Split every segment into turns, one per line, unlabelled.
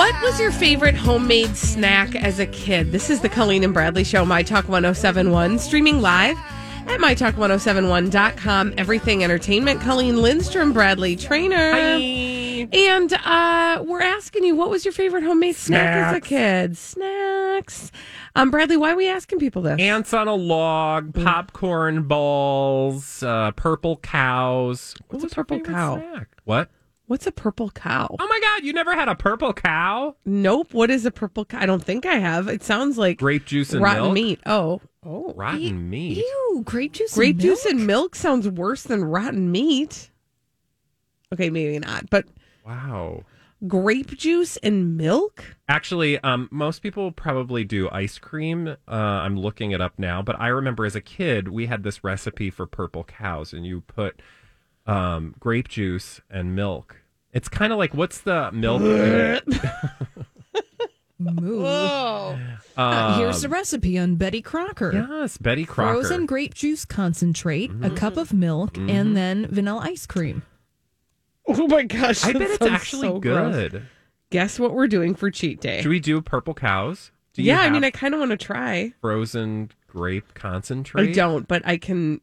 What was your favorite homemade snack as a kid? This is the Colleen and Bradley Show, My Talk 1071, streaming live at MyTalk1071.com. Everything Entertainment. Colleen Lindstrom, Bradley Traynor. And uh, we're asking you, what was your favorite homemade snack as a kid? Snacks. Um, Bradley, why are we asking people this?
Ants on a log,
Mm.
popcorn balls, uh, purple cows.
What's a purple cow?
snack? What?
What's a purple cow?
Oh my God! You never had a purple cow?
Nope. What is a purple cow? I don't think I have. It sounds like
Grape juice and
rotten
milk.
meat. Oh. Oh.
Rotten meat.
Ew, grape juice.
Grape
and
juice
milk?
and milk sounds worse than rotten meat. Okay, maybe not, but
Wow.
grape juice and milk?
Actually, um, most people probably do ice cream. Uh, I'm looking it up now, but I remember as a kid we had this recipe for purple cows, and you put um, grape juice and milk. It's kind of like what's the milk?
Moo.
Oh.
Uh, here's the
Um,
recipe on Betty Crocker.
Yes, Betty Crocker. Mm-hmm.
Frozen grape juice concentrate, a cup of milk, and then vanilla ice cream.
Oh my gosh.
I bet it's actually
so gross.
good.
Guess what we're doing for cheat day?
Should we do purple cows? Do you
yeah, I mean, I kind of want to try.
frozen grape concentrate.
I don't, but I can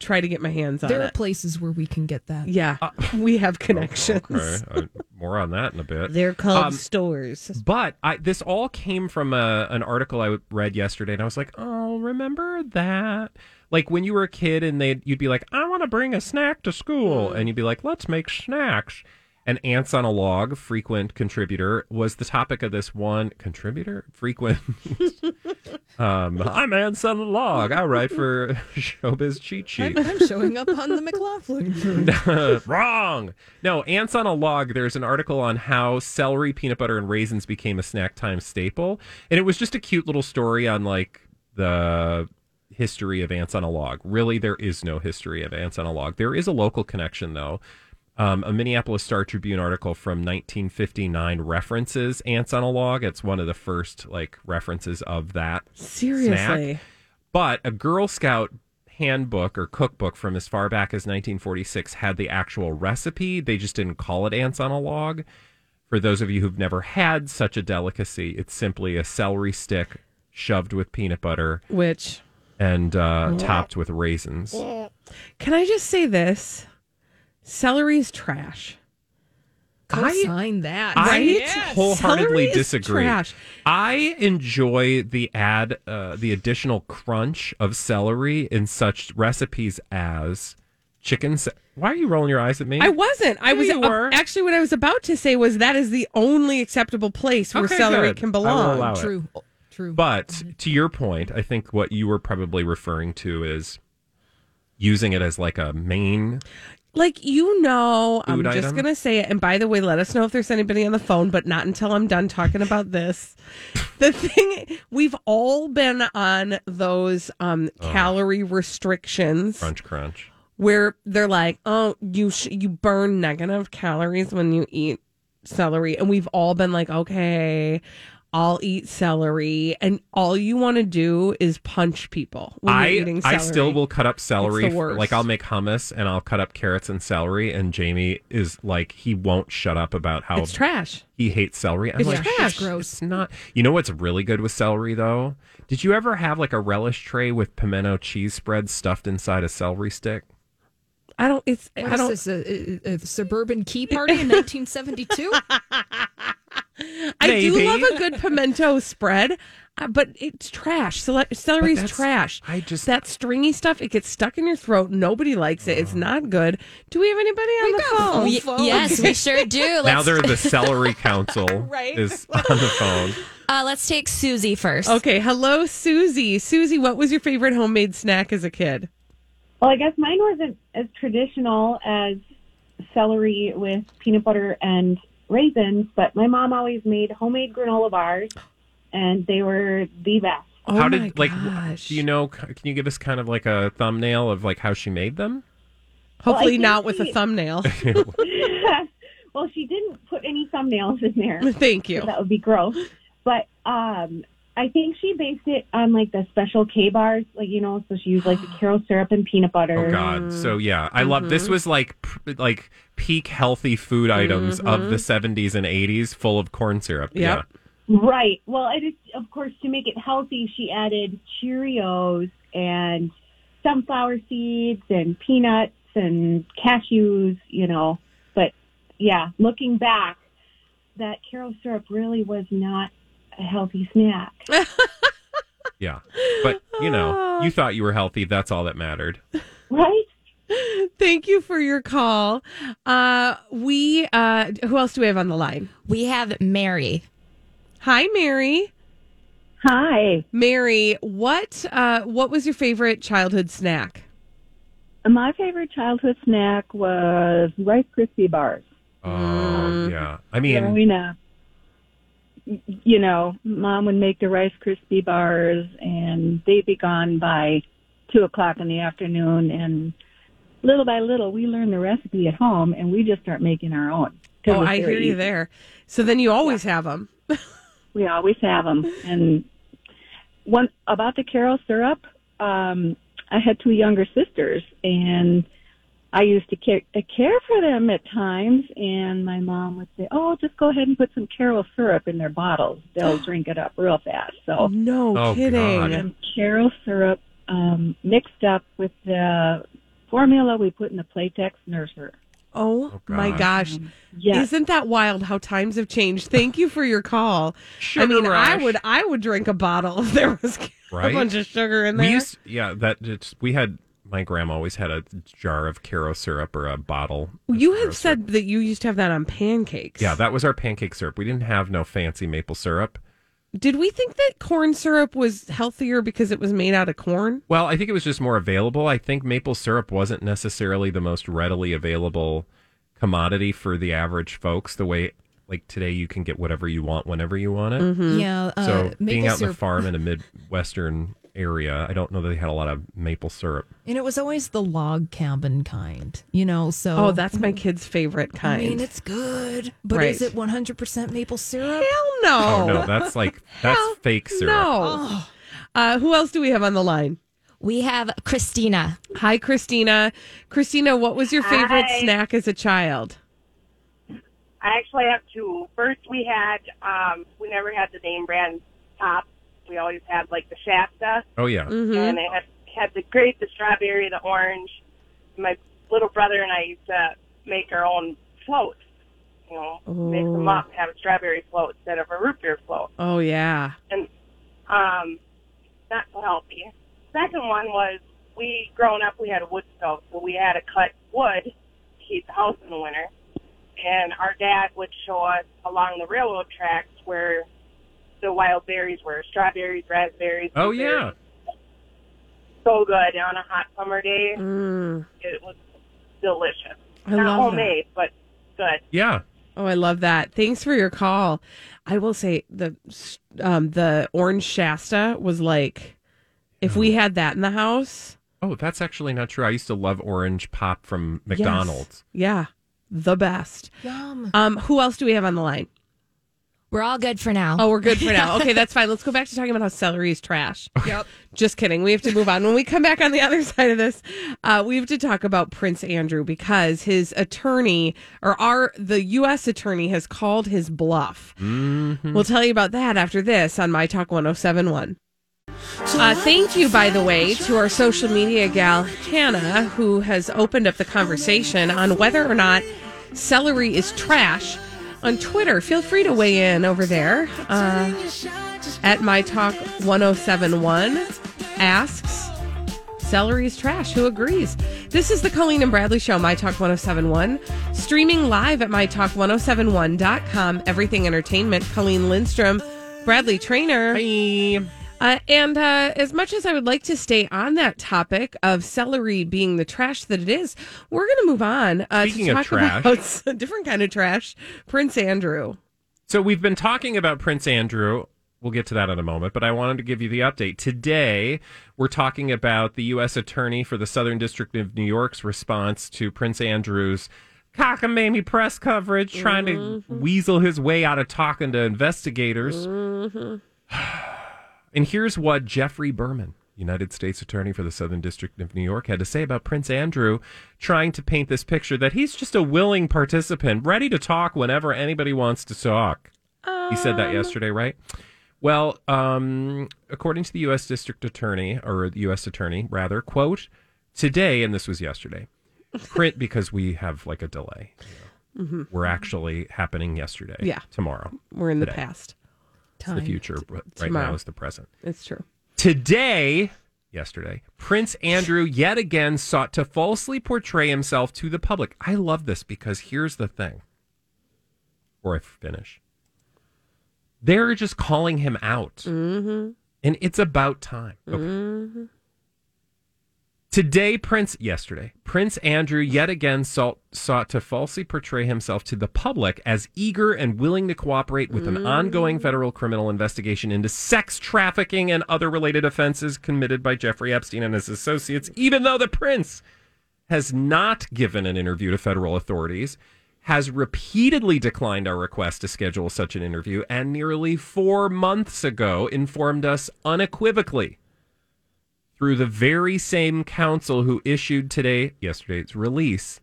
try to get my hands on
There are
it.
places where we can get that.
yeah, we have connections.
Okay, uh, more on that in a bit.
They're called
Um,
stores.
But I, this all came from a, an article I read yesterday, and I was like, "Oh, remember that?" Like when you were a kid, and they you'd be like, "I want to bring a snack to school," and you'd be like, "Let's make snacks." And ants on a log, frequent contributor, was the topic of this one contributor, frequent. um, I'm ants on a log. I write for Showbiz Cheat Sheet.
I'm, I'm showing up on the McLaughlin.
Wrong. No, ants on a log. There's an article on how celery, peanut butter, and raisins became a snack time staple, and it was just a cute little story on like the history of ants on a log. Really, there is no history of ants on a log. There is a local connection though. Um, a Minneapolis Star Tribune article from 1959 references ants on a log. It's one of the first like references of that
Seriously.
but a Girl Scout handbook or cookbook from as far back as 1946 had the actual recipe. They just didn't call it ants on a log. For those of you who've never had such a delicacy, it's simply a celery stick shoved with peanut butter
Which
and uh, topped with raisins.
can I just say this? Celery's trash.
Co-sign that.
I
Right?
wholeheartedly
Celery is
disagree.
trash.
I enjoy the add uh, the additional crunch of celery in such recipes as chicken. Ce- Why are you rolling your eyes at me?
I wasn't. I was
you
uh,
were.
actually what I was about to say was that is the only acceptable place where
Okay,
celery
good.
can
I will
belong.
allow it.
True. True.
But to your point, I think what you were probably referring to is using it as like a main.
Like you know, I'm just
item?
gonna say it. And by the way, let us know if there's anybody on the phone, but not until I'm done talking about this. The thing we've all been on those um calorie restrictions
Crunch, crunch.
where they're like, "Oh, you sh- you burn negative calories when you eat celery," and we've all been like, "Okay." I'll eat celery, and all you want to do is punch people when
I
you're eating celery.
I still will cut up celery.
Worst.
Like I'll make hummus and I'll cut up carrots and celery. And Jamie is like he won't shut up about how
It's trash.
he hates celery. I'm
It's
like,
trash.
It's gross.
It's not. You know what's really good with celery though? Did you ever have like a relish tray with pimento cheese spread stuffed inside a celery stick?
I don't. It's.
What
I don't.
this? A, a, a suburban key party in 1972?
I do love a good pimento spread, uh, but it's trash. Cele- Celery's
that's-
trash.
I just-
that stringy stuff. It gets stuck in your throat. Nobody likes it. It's not good. Do we have anybody on the phone?
Y- Oh, yes, we sure do.
now
Let's,
they're the celery council
Right.
is on the phone.
uh, let's take Susie first.
Okay, hello, Susie. Susie, what was your favorite homemade snack as a kid?
Well, I guess mine wasn't as traditional as celery with peanut butter and raisins, but my mom always made homemade granola bars, and they were the best.
Oh
how
my
did like
gosh.
do you know can you give us kind of like a thumbnail of like how she made them?
Hopefully
think
not with a thumbnail.
well, she didn't put any thumbnails in there.
Thank
so
you.
That would be gross. But um, I think she based it on like the special K bars, like you know, so she used like the Karo syrup and peanut butter.
Oh God! So yeah, I love
Mm-hmm.
this. Was like pr- like peak healthy food items of the '70s and '80s, full of corn syrup.
Mm-hmm. Yep.
Right. Well, it is, of course, to make it healthy, she added Cheerios and sunflower seeds and peanuts and cashews, you know. But yeah, looking back, that Karo syrup really was not a healthy snack.
Yeah, but you know, you thought you were healthy. That's all that mattered.
right?
Thank you for your call. Uh, we uh, who else do we have on the line?
We have Mary.
Hi, Mary.
Hi.
Mary, what uh, what was your favorite childhood snack?
My favorite childhood snack was Rice Krispie bars.
Oh
Mm.
yeah. I mean,
Growing up, y- you know, mom would make the Rice Krispie bars, and they'd be gone by two o'clock in the afternoon. And little by little, we learned the recipe at home, and we just start making our own.
Oh, I hear you there. So then you always have them.
We always have them. And one about the Karo syrup, um, I had two younger sisters, and I used to care, uh, care for them at times. And my mom would say, "Oh, just go ahead and put some Karo syrup in their bottles. They'll drink it up real fast." So
No
Oh,
kidding.
God.
some Karo syrup um, mixed up with the formula we put in the Playtex nurser.
Oh,
Oh,
my
gosh.
gosh.
Yes.
Isn't that wild how times have changed? Thank you for your call. I
Sugar
mean, I would I would drink a bottle if there was
Right?
a bunch of sugar in there.
we used yeah that it's, we had my grandma always had a jar of Karo syrup or a bottle.
you
Karo
have
syrup.
said that you used to have that on pancakes.
Yeah, that was our pancake syrup. We didn't have no fancy maple syrup.
Did we think that corn syrup was healthier because it was made out of corn?
Well, I think it was just more available. I think maple syrup wasn't necessarily the most readily available commodity for the average folks. The way like today you can get whatever you want whenever you want it.
Mm-hmm.
Yeah. Uh,
So being
maple
out in the farm in a midwestern area, I don't know that they had a lot of maple syrup.
And it was always the log cabin kind, you know. So
Oh, that's my kid's favorite kind.
I mean, it's good, but
Right.
is it 100% maple syrup?
Hell no.
Oh no, that's like that's
Hell
fake syrup.
No. Uh, who else do we have on the line?
We have Christina.
Hi, Christina. Christina, what was your favorite
Hi.
snack as a child?
I actually have two. First, we had um, we never had the name brand top. We always had like the Shasta,
Oh yeah.
Mm-hmm.
and it had, had the grape, the strawberry, the orange. My little brother and I used to make our own floats. You know, mix them
Oh.
up, have a strawberry float instead of a root beer float.
Oh yeah.
and um, not so healthy. Second one was we growing up we had a wood stove, so we had to cut wood to heat the house in the winter. And our dad would show us along the railroad tracks where the wild berries were strawberries, raspberries.
Oh
blueberries.
yeah.
so good on a hot summer day.
Mm,
It was delicious.
I
Not
love that.
homemade, but good.
Yeah.
Oh, I love that. Thanks for your call. I will say the um, the orange Shasta was like, if we had that in the house,
Oh, that's actually not true. I used to love orange pop from McDonald's.
yes. yeah, the best.
Yum.
Um, who else do we have on the line?
We're all good for now.
Oh, we're good for now. Okay, that's fine. Let's go back to talking about how celery is trash. Yep. Just kidding. We have to move on. When we come back on the other side of this, uh, we have to talk about Prince Andrew because his attorney or our the U.S. attorney has called his bluff. We'll tell you about that after this on My Talk 1071. Uh, thank you, by the way, to our social media gal, Hannah, who has opened up the conversation on whether or not celery is trash on Twitter. Feel free to weigh in over there. Uh, at My Talk 1071 asks, Celery's trash. Who agrees? This is the Colleen and Bradley Show, My Talk 1071. Streaming live at MyTalk1071.com. Everything Entertainment. Colleen Lindstrom, Bradley
Traynor.
Uh, and uh, as much as I would like to stay on that topic of celery being the trash that it is, we're going to move on uh,
Speaking
to
of
talk
trash.
about a different kind of trash. Prince Andrew.
So we've been talking about Prince Andrew. We'll get to that in a moment, but I wanted to give you the update. Today, we're talking about the U.S. Attorney for the Southern District of New York's response to Prince Andrew's cockamamie press coverage, trying to weasel his way out of talking to investigators. And here's what Geoffrey Berman, United States Attorney for the Southern District of New York, had to say about Prince Andrew trying to paint this picture that he's just a willing participant, ready to talk whenever anybody wants to talk. he said that yesterday, right? Well, um, according to the U.S. District Attorney, or the U.S. Attorney, rather, quote, today, and this was yesterday, print because we have like a delay. you know. We're actually happening yesterday.
Yeah.
Tomorrow.
We're in the
Today.
Past.
It's the future, but right
tomorrow.
now is the present.
It's true.
Today, yesterday, Prince Andrew yet again sought to falsely portray himself to the public. I love this because here's the thing. Before I finish, they're just calling him out. Mm-hmm. And it's about time. Okay. Today, Prince, yesterday, Prince Andrew yet again sought, sought to falsely portray himself to the public as eager and willing to cooperate with an ongoing mm. federal criminal investigation into sex trafficking and other related offenses committed by Jeffrey Epstein and his associates, even though the prince has not given an interview to federal authorities, has repeatedly declined our request to schedule such an interview, and nearly four months ago informed us unequivocally through the very same counsel who issued today, yesterday's release,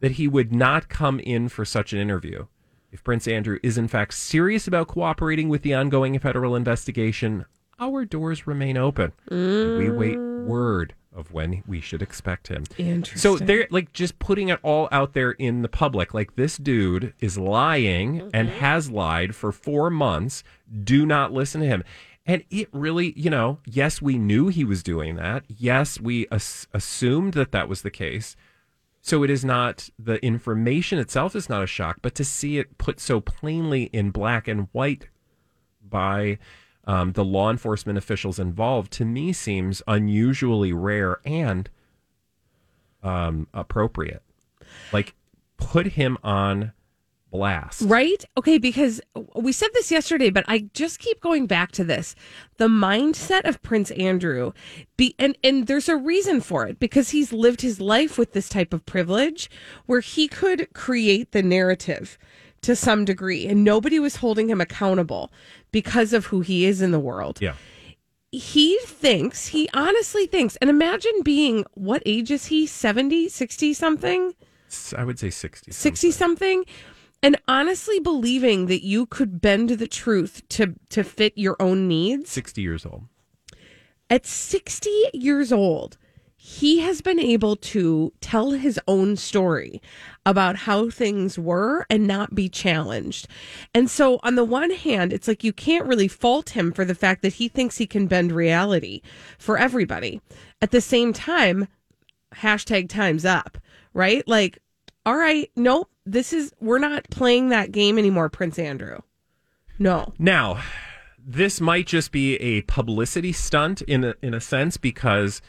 that he would not come in for such an interview. If Prince Andrew is in fact serious about cooperating with the ongoing federal investigation, our doors remain open. We wait mm. word of when we should expect him.
Interesting.
So they're like just putting it all out there in the public. Like this dude is lying and mm-hmm. has lied for four months. Do not listen to him. And it really, you know, yes, we knew he was doing that. Yes, we as- assumed that that was the case. So it is not the information itself is not a shock, but to see it put so plainly in black and white by um, the law enforcement officials involved to me seems unusually rare and um, appropriate. Like put him on blast.
Right? Okay, because we said this yesterday, but I just keep going back to this. The mindset of Prince Andrew be and and there's a reason for it because he's lived his life with this type of privilege where he could create the narrative to some degree and nobody was holding him accountable because of who he is in the world.
Yeah.
He thinks, he honestly thinks, and imagine being what age is he? 70, 60 something?
I would say 60.
60 something and honestly believing that you could bend the truth to to fit your own needs
60 years old.
at 60 years old he has been able to tell his own story about how things were and not be challenged. And so, on the one hand, it's like you can't really fault him for the fact that he thinks he can bend reality for everybody. At the same time, hashtag time's up, right? Like, all right, nope, this is, we're not playing that game anymore, Prince Andrew. No.
Now, this might just be a publicity stunt in a, in a sense because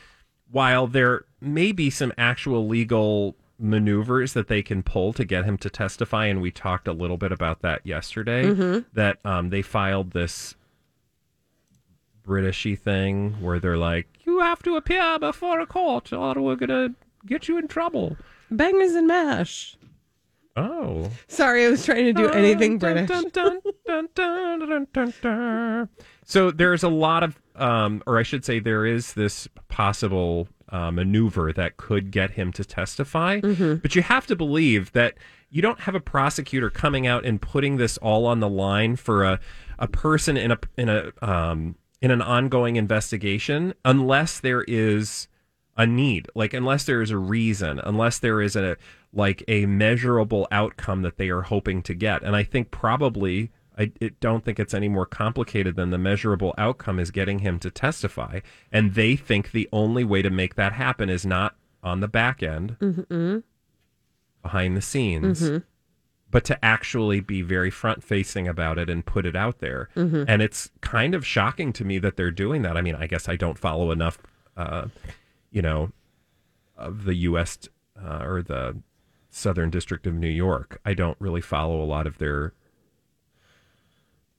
while there may be some actual legal maneuvers that they can pull to get him to testify, and we talked a little bit about that yesterday, that um, they filed this Britishy thing where they're like, "You have to appear before a court, or we're gonna get you in trouble."
Bangers and mash.
Oh.
Sorry, I was trying to do anything British.
So there's a lot of, um, or I should say, there is this possible uh, maneuver that could get him to testify. But you have to believe that you don't have a prosecutor coming out and putting this all on the line for a, a person in a in a um, in an ongoing investigation unless there is a need like unless there is a reason unless there is a like a measurable outcome that they are hoping to get. And I think probably I it, don't think it's any more complicated than the measurable outcome is getting him to testify. And they think the only way to make that happen is not on the back end, mm-hmm. behind the scenes, mm-hmm. but to actually be very front facing about it and put it out there. Mm-hmm. And it's kind of shocking to me that they're doing that. I mean, I guess I don't follow enough, uh, you know, of the U.S. Uh, or the Southern District of New York. I don't really follow a lot of their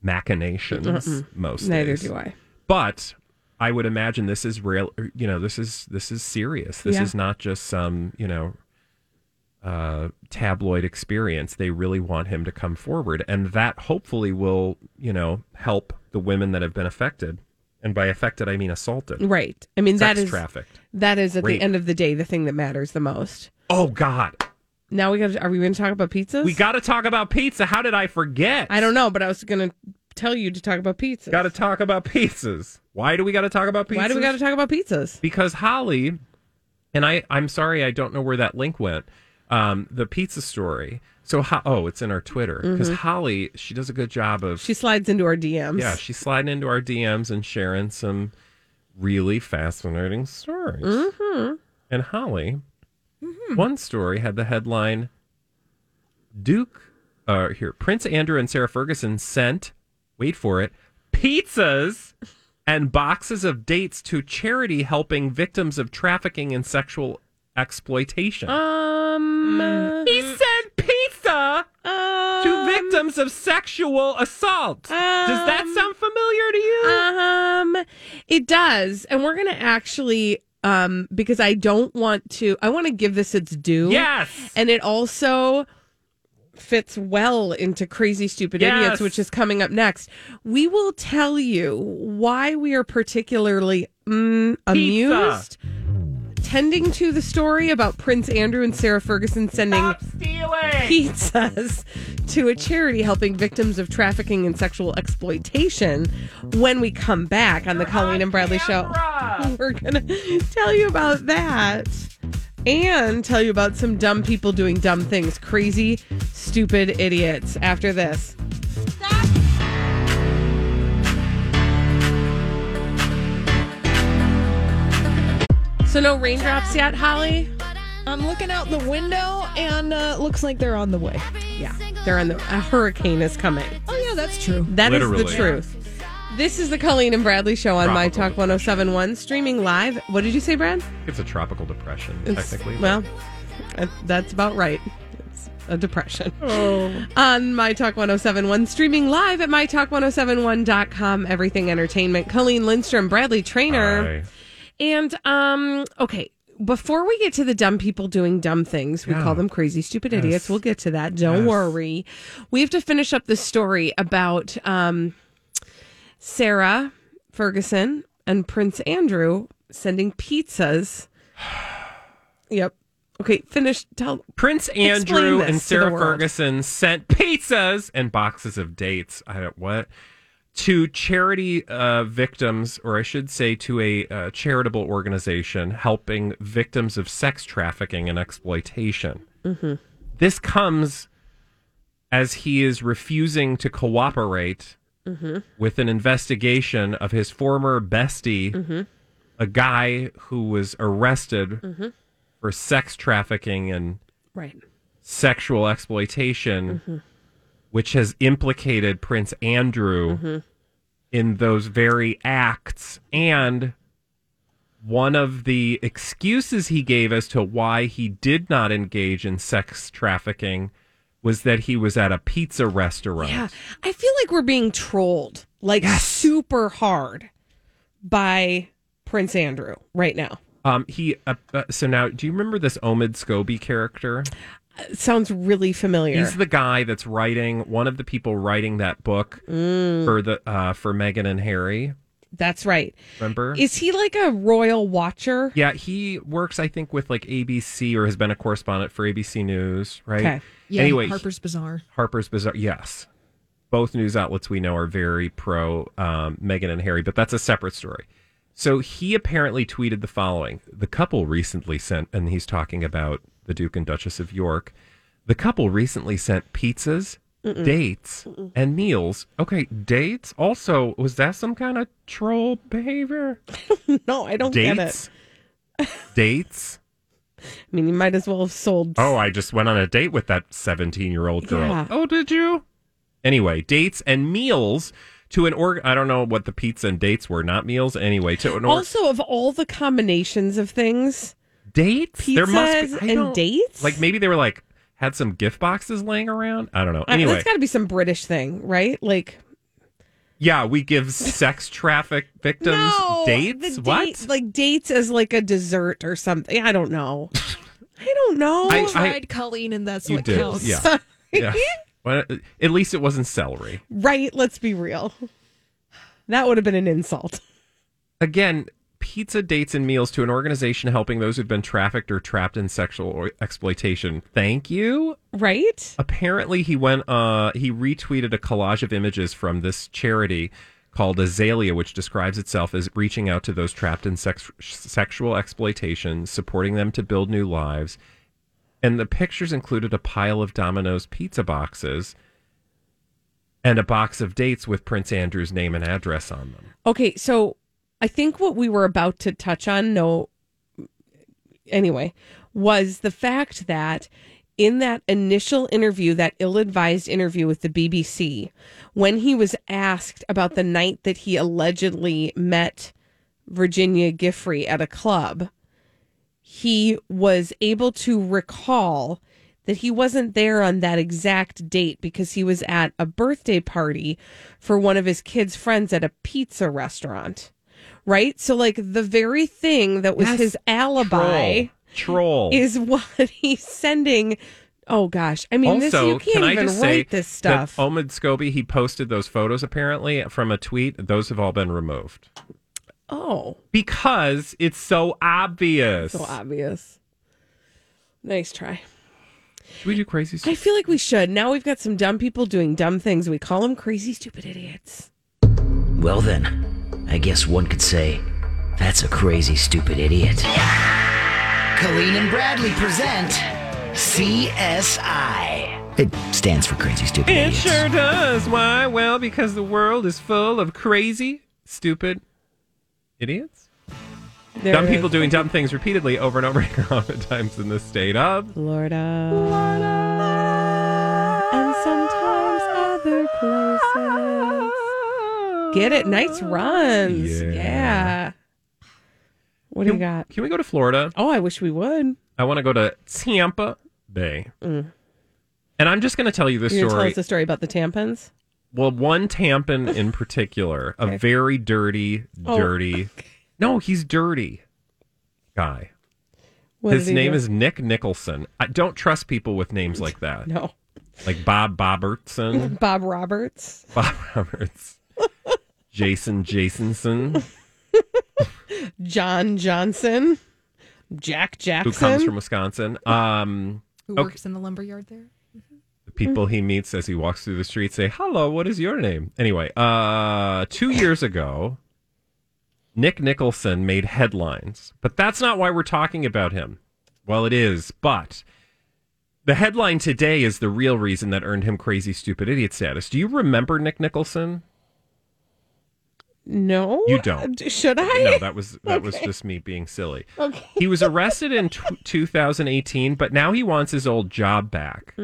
machinations most
Neither
days.
do I.
But I would imagine this is real. You know, this is this is serious. This
Yeah.
is not just some you know uh, tabloid experience. They really want him to come forward, and that hopefully will you know help the women that have been affected. And by affected, I mean assaulted,
Right. I mean, that is
trafficked.
that is at
Rape.
the end of the day the thing that matters the most.
Oh God,
Now we got. Are we going to talk about pizzas?
we got to talk about pizza. How did I forget?
I don't know, but I was going to tell you to talk about pizzas.
Got to talk about pizzas. Why do we got to talk about pizzas?
Why do we got to talk about pizzas?
because Holly, and I, I'm sorry, I don't know where that link went. Um, the pizza story. So, ho- oh, it's in our Twitter because Holly, she does a good job of.
She slides into our DMs.
yeah, she's sliding into our DMs and sharing some really fascinating stories. Mm-hmm. And Holly, one story had the headline Duke, uh, here, Prince Andrew and Sarah Ferguson sent, wait for it, pizzas and boxes of dates to charity helping victims of trafficking and sexual exploitation.
Um.
he victims of sexual assault. Does that
um,
sound familiar to you?
Um, it does, and we're gonna actually, um, because I don't want to. I want to give this its due.
yes.
and it also fits well into crazy stupid
Yes.
idiots which is coming up next we will tell you why we are particularly mm, amused tending to the story about prince andrew and sarah ferguson sending pizzas to a charity helping victims of trafficking and sexual exploitation. When we come back on the colleen and bradley show we're gonna tell you about that and tell you about some dumb people doing dumb things. Crazy stupid idiots. After this so no raindrops yet holly
I'm looking out the window and uh, looks like they're on the way.
yeah they're on the a hurricane is coming
Oh yeah, that's true.
That is
Literally.
the truth this is the colleen and bradley show on my
Tropical
talk 1071 streaming live what did you say brad
It's a tropical depression,
It's-
technically. but-
Well, uh, that's about right. It's a depression. On My Talk 1071, streaming live at MyTalk1071.com, everything entertainment. Colleen Lindstrom, Bradley Traynor.
Hi.
And, um, okay. Before we get to the dumb people doing dumb things, we
Yeah.
call them crazy, stupid idiots. We'll get to that. Don't
Yes.
worry. We have to finish up the story about um, Sarah Ferguson and Prince Andrew sending pizzas. Yep. Okay, finish. Tell.
Prince Andrew and Sarah. Ferguson sent pizzas and boxes of dates. I don't what to charity uh, victims, or I should say, to a uh, charitable organization helping victims of sex trafficking and exploitation.
Mm-hmm.
This comes as he is refusing to cooperate
Mm-hmm.
with an investigation of his former bestie,
Mm-hmm.
a guy who was arrested for sex trafficking and
Right.
sexual exploitation, which has implicated Prince Andrew in those very acts. And one of the excuses he gave as to why he did not engage in sex trafficking was that he was at a pizza restaurant.
Yeah, I feel like we're being trolled like super hard by Prince Andrew right now.
Um, he uh, uh, so now, do you remember this Omid Scobie character?
It sounds really familiar.
He's the guy that's writing one of the people writing that book for the uh, for Meghan and Harry.
That's right.
Remember?
Is he like a royal watcher?
yeah, he works, I think, with like ABC or has been a correspondent for ABC News, right?
Okay.
Yeah,
anyway,
Harper's Bazaar.
Harper's Bazaar. Yes, both news outlets we know are very pro um, Meghan and Harry, but that's a separate story. So he apparently tweeted the following: the couple recently sent, and he's talking about the Duke and Duchess of York. The couple recently sent pizzas, dates, and meals. Okay, dates. Also, was that some kind of troll behavior?
No, I don't get it.
dates. dates.
I mean, you might as well have sold.
Oh, I just went on a date with that 17 year old girl.
Yeah.
Oh, did you? Anyway, dates and meals to an org. I don't know what the pizza and dates were, not meals. Anyway, to an org.
Also, of all the combinations of things,
dates?
pizzas
I
and
don't-
dates,
Like maybe they were like, had some gift boxes laying around. I don't know.
I-
Anyway,
that's got to be some British thing, right? Like
yeah, we give sex traffic victims
no,
dates.
the
what?
date- like dates as like a dessert or something. I don't know. I don't know.
I-
Tried Colleen, and that's
you
what
did.
counts.
Yeah. yeah. Well, at least it wasn't celery.
right? Let's be real. That would have been an insult.
again, pizza dates and meals to an organization helping those who've been trafficked or trapped in sexual exploitation. Thank you.
Right?
Apparently, he went. Uh, he retweeted a collage of images from this charity called Azalea, which describes itself as reaching out to those trapped in sex- sexual exploitation, supporting them to build new lives. And the pictures included a pile of Domino's pizza boxes and a box of dates with Prince Andrew's name and address on them.
Okay, so I think what we were about to touch on, no, anyway, was the fact that in that initial interview, that ill advised interview with the BBC, when he was asked about the night that he allegedly met Virginia Giuffre at a club, he was able to recall that he wasn't there on that exact date because he was at a birthday party for one of his kids' friends at a pizza restaurant. Right? So, like, the very thing that was
Yes.
his alibi
Troll. Troll.
is what he's sending. Oh, gosh. I mean, this,
also,
you can't
can I
even
just
write
say
this stuff.
that Omid Scobie he posted those photos apparently from a tweet. Those have all been removed
oh,
because it's so obvious.
so obvious. Nice try.
Should we do crazy?
I feel like we should. Now we've got some dumb people doing dumb things. We call them crazy, stupid idiots.
Well, then, I guess one could say that's a crazy, stupid idiot. Colleen and Bradley present CSI. It stands for Crazy Stupid
It
Idiots.
sure does. Why? Well, because the world is full of crazy, stupid idiots.
There
dumb
it
people
is.
doing dumb things repeatedly over and over again, oftentimes in the state of
Florida. And Get it? Nice runs.
Yeah.
Yeah. What do you got?
Can we go to Florida?
Oh, I wish we would.
I want to go to Tampa Bay. Mm. And I'm just going to tell you this
You're to tell
story.
us the story about the tampons?
Well, one tampon in particular, a very dirty,
Oh.
dirty. No, he's dirty guy.
What
His name
do?
is Nick Nicholson. I don't trust people with names like that.
No.
Like Bob Bobertson,
Bob Roberts.
Bob Roberts, Jason Jasonson,
John Johnson. Jack Jackson, who
comes from Wisconsin. Um,
Who
Okay.
works in the lumberyard there?
the people he meets as he walks through the street say, "Hello, what is your name?" Anyway, uh, two years ago, Nick Nicholson made headlines, but that's not why we're talking about him. Well, it is, but the headline today is the real reason that earned him crazy, stupid idiot status. Do you remember Nick Nicholson?
No.
You don't.
Should I?
No, that was that was just me being silly.
Okay.
He was arrested in t- 2018, but now he wants his old job back.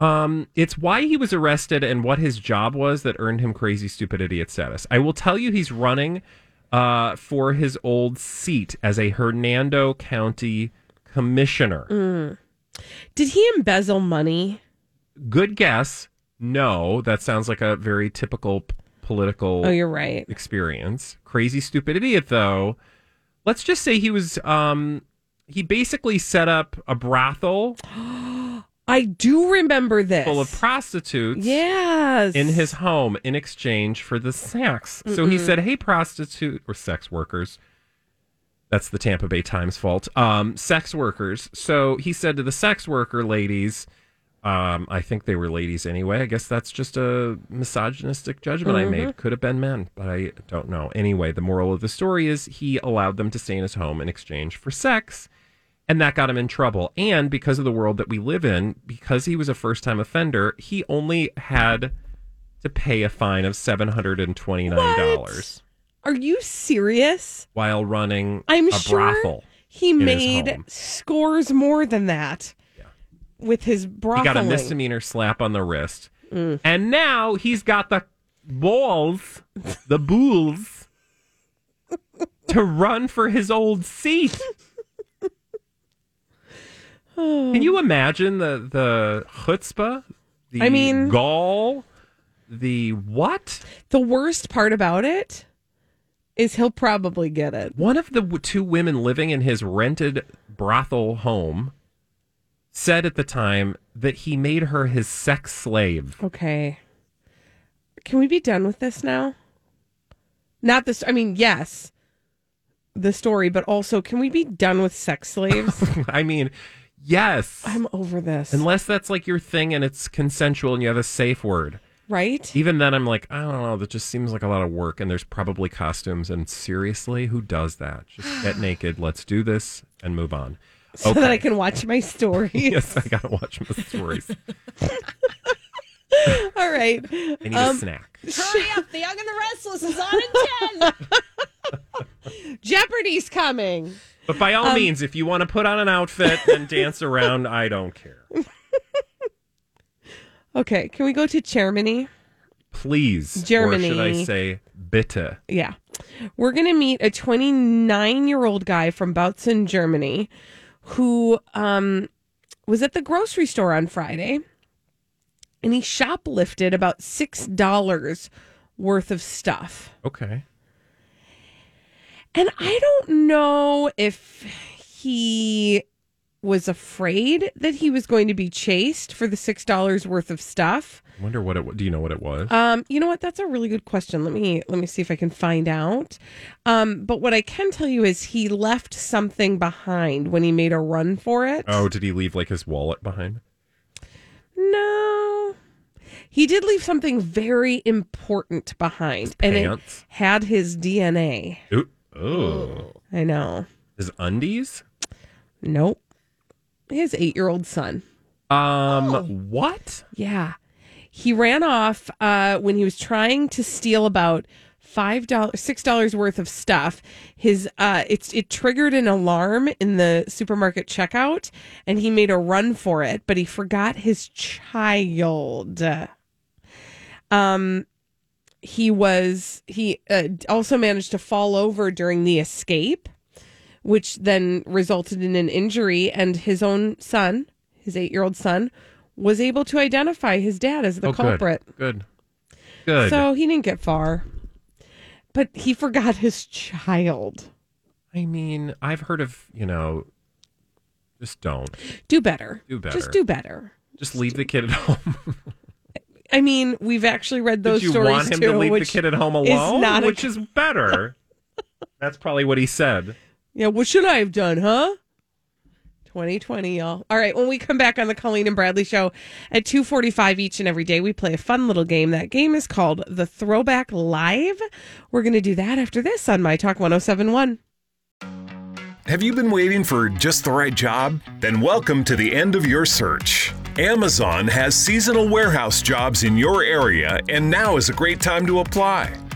Um, it's why he was arrested and what his job was that earned him crazy, stupid idiot status. I will tell you, he's running uh, for his old seat as a Hernando County commissioner.
Did he embezzle money?
Good guess. No, that sounds like a very typical political
Oh, you're right.
experience. Crazy stupid idiot though. Let's just say he was um he basically set up a brothel
I do remember this.
full of prostitutes
yes.
in his home in exchange for the sex. So he said, "Hey prostitute or sex workers." That's the Tampa Bay Times fault. Um sex workers. So he said to the sex worker ladies, um, I think they were ladies anyway. I guess that's just a misogynistic judgment I made. Could have been men, but I don't know. Anyway, the moral of the story is he allowed them to stay in his home in exchange for sex. And that got him in trouble. And because of the world that we live in, because he was a first time offender, he only had to pay a fine of $729
Are you serious?
while running
I'm
a
sure
brothel.
he made scores more than that with his brothel.
He got a misdemeanor slap on the wrist.
Mm.
And now he's got the balls, the bulls, to run for his old seat. Can you imagine the the chutzpah, the
I mean-
gall, the what?
The worst part about it is he'll probably get it.
One of the w- two women living in his rented brothel home said at the time that he made her his sex slave.
Okay. Can we be done with this now? Not this. I mean, yes, the story, but also, can we be done with sex slaves?
I mean, yes.
I'm over this.
Unless that's like your thing and it's consensual and you have a safe word.
right?
Even then, I'm like, I don't know. That just seems like a lot of work, and there's probably costumes. And seriously, who does that? Just get naked. Let's do this and move on.
So that I can watch my stories.
yes, I gotta watch my stories.
All right.
I need
Um,
a snack.
Hurry up. The Young and the Restless is on in 10.
Jeopardy's coming.
But by all
Um,
means, if you want to put on an outfit and dance around, I don't care.
Okay. Can we go to Germany?
Please,
Germany.
or should I say, bitte?
Yeah. We're going to meet a 29 year old guy from Bautzen, Germany, who um, was at the grocery store on Friday and he shoplifted about $6 worth of stuff.
Okay.
And I don't know if he was afraid that he was going to be chased for the $6 worth of stuff.
I wonder what it. Do you know what it was?
Um, you know what? That's a really good question. Let me let me see if I can find out. Um, but what I can tell you is he left something behind when he made a run for it.
oh, did he leave like his wallet behind?
No. He did leave something very important behind. and it had his DNA.
Ooh. Oh.
I know.
His undies?
Nope. His eight year old son.
Um, what?
Yeah. He ran off uh, when he was trying to steal about five dollars six dollars worth of stuff. His uh it's it triggered an alarm in the supermarket checkout and he made a run for it, but he forgot his child. Um he was he uh, also managed to fall over during the escape, which then resulted in an injury and his own son, his 8-year-old son, was able to identify his dad as the
oh,
culprit.
Good. Good. Good.
So he didn't get far. But he forgot his child.
I mean, I've heard of, you know, just don't.
Do better.
Do better.
Just do better.
Just leave the kid at home.
I mean, we've actually read those
Did you
stories
want him
too,
to leave the kid at home
is
alone?
not a-
which is better. That's probably what he said.
Yeah, what should I have done, huh? 2020, y'all. All right, when we come back on the Colleen and Bradley show at 2:45 each and every day, we play a fun little game. That game is called the Throwback Live. We're going to do that after this on My Talk 1071.
Have you been waiting for just the right job? Then welcome to the end of your search. Amazon has seasonal warehouse jobs in your area, and now is a great time to apply.